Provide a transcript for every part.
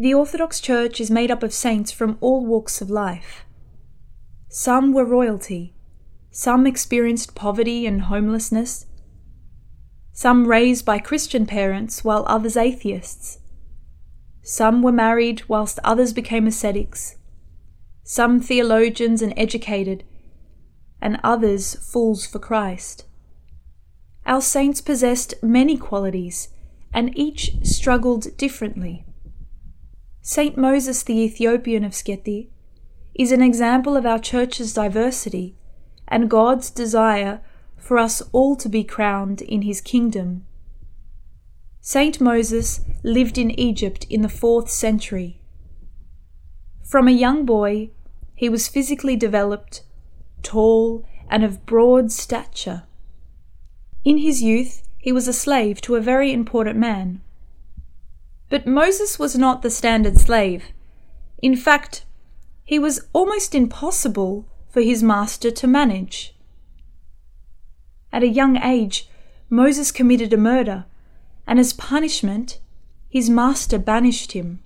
The Orthodox Church is made up of saints from all walks of life. Some were royalty, some experienced poverty and homelessness, some raised by Christian parents while others atheists. Some were married whilst others became ascetics, some theologians and educated, and others fools for Christ. Our saints possessed many qualities, and each struggled differently. Saint Moses the Ethiopian of Skete is an example of our church's diversity and God's desire for us all to be crowned in his kingdom. Saint Moses lived in Egypt in the fourth century. From a young boy, he was physically developed, tall, and of broad stature. In his youth, he was a slave to a very important man. But Moses was not the standard slave. In fact, he was almost impossible for his master to manage. At a young age, Moses committed a murder, and as punishment, his master banished him.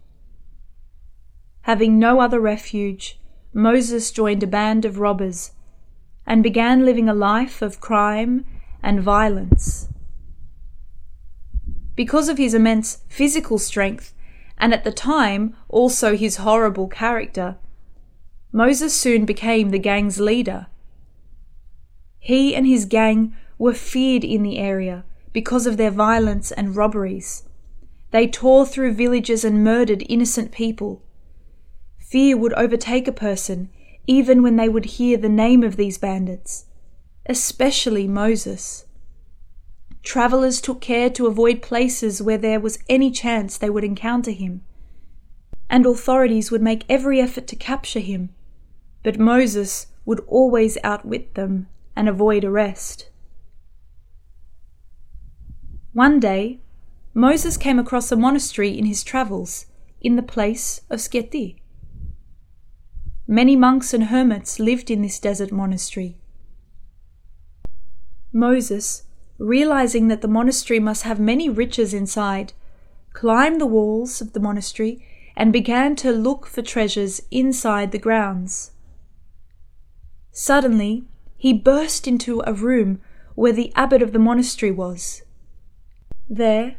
Having no other refuge, Moses joined a band of robbers and began living a life of crime and violence. Because of his immense physical strength, and at the time also his horrible character, Moses soon became the gang's leader. He and his gang were feared in the area because of their violence and robberies. They tore through villages and murdered innocent people. Fear would overtake a person even when they would hear the name of these bandits, especially Moses. Travellers took care to avoid places where there was any chance they would encounter him, and authorities would make every effort to capture him but Moses would always outwit them and avoid arrest. One day, Moses came across a monastery in his travels in the place of Skete. Many monks and hermits lived in this desert monastery. Moses, realizing that the monastery must have many riches inside, climbed the walls of the monastery and began to look for treasures inside the grounds. Suddenly, he burst into a room where the abbot of the monastery was. There,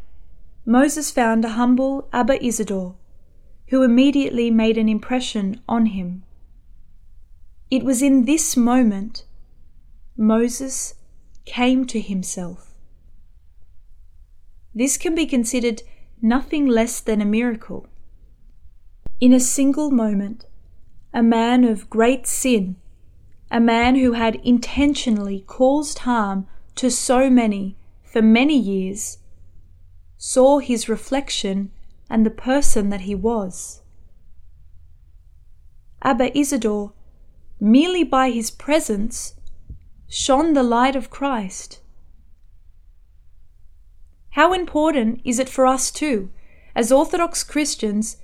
Moses found a humble Abba Isidore, who immediately made an impression on him. It was in this moment Moses came to himself. This can be considered nothing less than a miracle. In a single moment, a man of great sin a man who had intentionally caused harm to so many for many years, saw his reflection and the person that he was. Abba Isidore, merely by his presence, shone the light of Christ. How important is it for us too, as Orthodox Christians,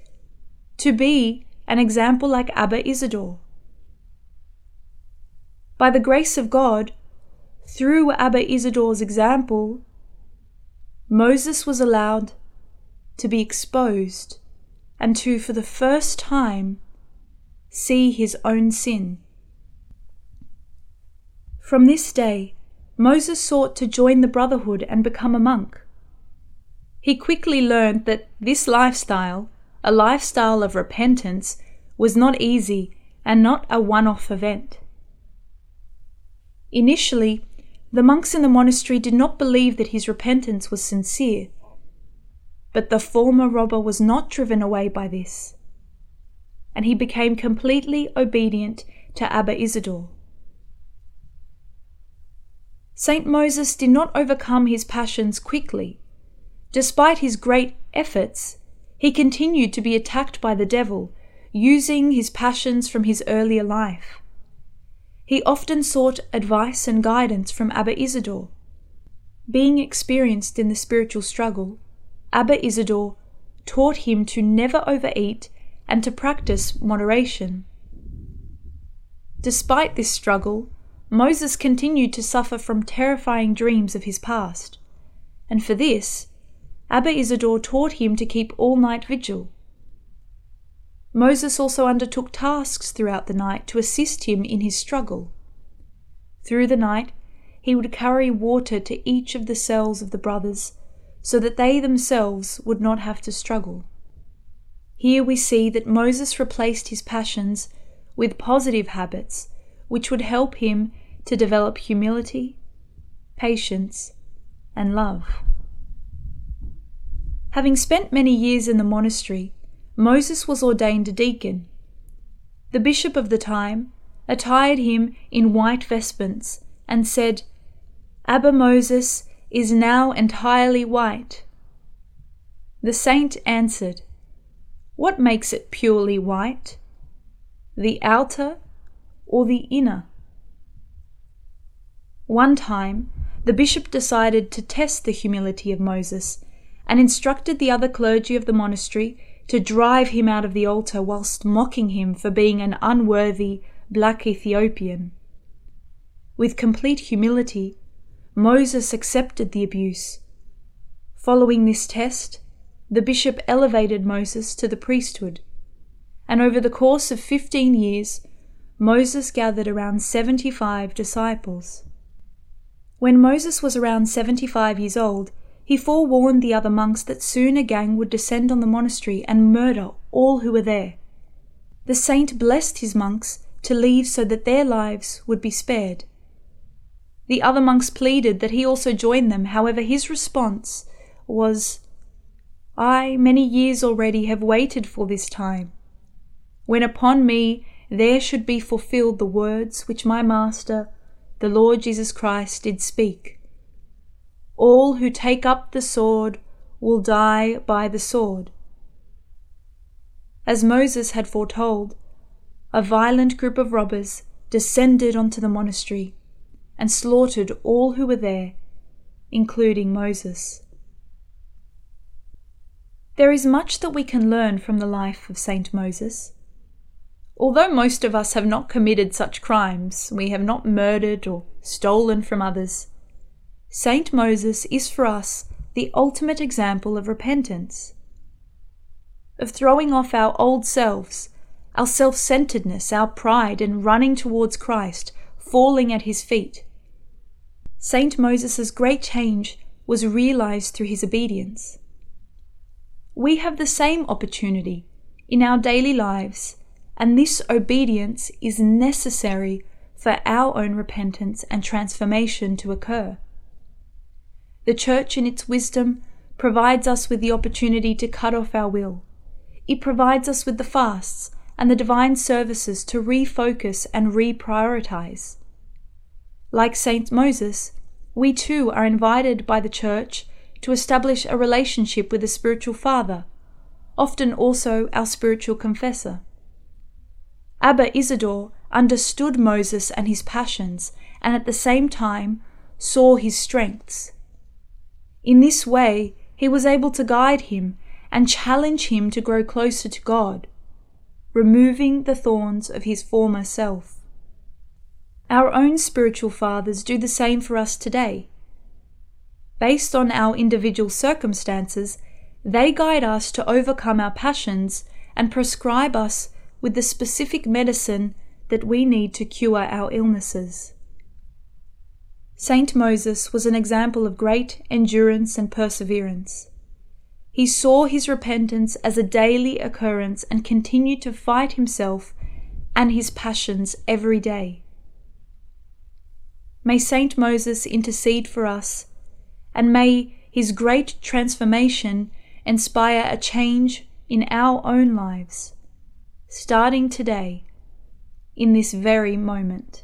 to be an example like Abba Isidore? By the grace of God, through Abba Isidore's example, Moses was allowed to be exposed and to, for the first time, see his own sin. From this day, Moses sought to join the brotherhood and become a monk. He quickly learned that this lifestyle, a lifestyle of repentance, was not easy and not a one off event. Initially, the monks in the monastery did not believe that his repentance was sincere. But the former robber was not driven away by this, and he became completely obedient to Abba Isidore. Saint Moses did not overcome his passions quickly. Despite his great efforts, he continued to be attacked by the devil, using his passions from his earlier life. He often sought advice and guidance from Abba Isidore. Being experienced in the spiritual struggle, Abba Isidore taught him to never overeat and to practice moderation. Despite this struggle, Moses continued to suffer from terrifying dreams of his past, and for this, Abba Isidore taught him to keep all night vigil. Moses also undertook tasks throughout the night to assist him in his struggle. Through the night, he would carry water to each of the cells of the brothers so that they themselves would not have to struggle. Here we see that Moses replaced his passions with positive habits which would help him to develop humility, patience, and love. Having spent many years in the monastery, Moses was ordained a deacon. The bishop of the time attired him in white vestments and said, Abba Moses is now entirely white. The saint answered, What makes it purely white? The outer or the inner? One time, the bishop decided to test the humility of Moses and instructed the other clergy of the monastery to drive him out of the altar whilst mocking him for being an unworthy black Ethiopian. With complete humility, Moses accepted the abuse. Following this test, the bishop elevated Moses to the priesthood, and over the course of 15 years, Moses gathered around 75 disciples. When Moses was around 75 years old, he forewarned the other monks that soon a gang would descend on the monastery and murder all who were there. The saint blessed his monks to leave so that their lives would be spared. The other monks pleaded that he also join them, however, his response was, I many years already have waited for this time, when upon me there should be fulfilled the words which my Master, the Lord Jesus Christ, did speak. All who take up the sword will die by the sword. As Moses had foretold, a violent group of robbers descended onto the monastery and slaughtered all who were there, including Moses. There is much that we can learn from the life of Saint Moses. Although most of us have not committed such crimes, we have not murdered or stolen from others, Saint Moses is for us the ultimate example of repentance, of throwing off our old selves, our self centeredness, our pride, and running towards Christ, falling at his feet. Saint Moses' great change was realized through his obedience. We have the same opportunity in our daily lives, and this obedience is necessary for our own repentance and transformation to occur. The Church, in its wisdom, provides us with the opportunity to cut off our will. It provides us with the fasts and the divine services to refocus and reprioritize. Like Saint Moses, we too are invited by the Church to establish a relationship with a spiritual father, often also our spiritual confessor. Abba Isidore understood Moses and his passions, and at the same time saw his strengths. In this way, he was able to guide him and challenge him to grow closer to God, removing the thorns of his former self. Our own spiritual fathers do the same for us today. Based on our individual circumstances, they guide us to overcome our passions and prescribe us with the specific medicine that we need to cure our illnesses. Saint Moses was an example of great endurance and perseverance. He saw his repentance as a daily occurrence and continued to fight himself and his passions every day. May Saint Moses intercede for us, and may his great transformation inspire a change in our own lives, starting today, in this very moment.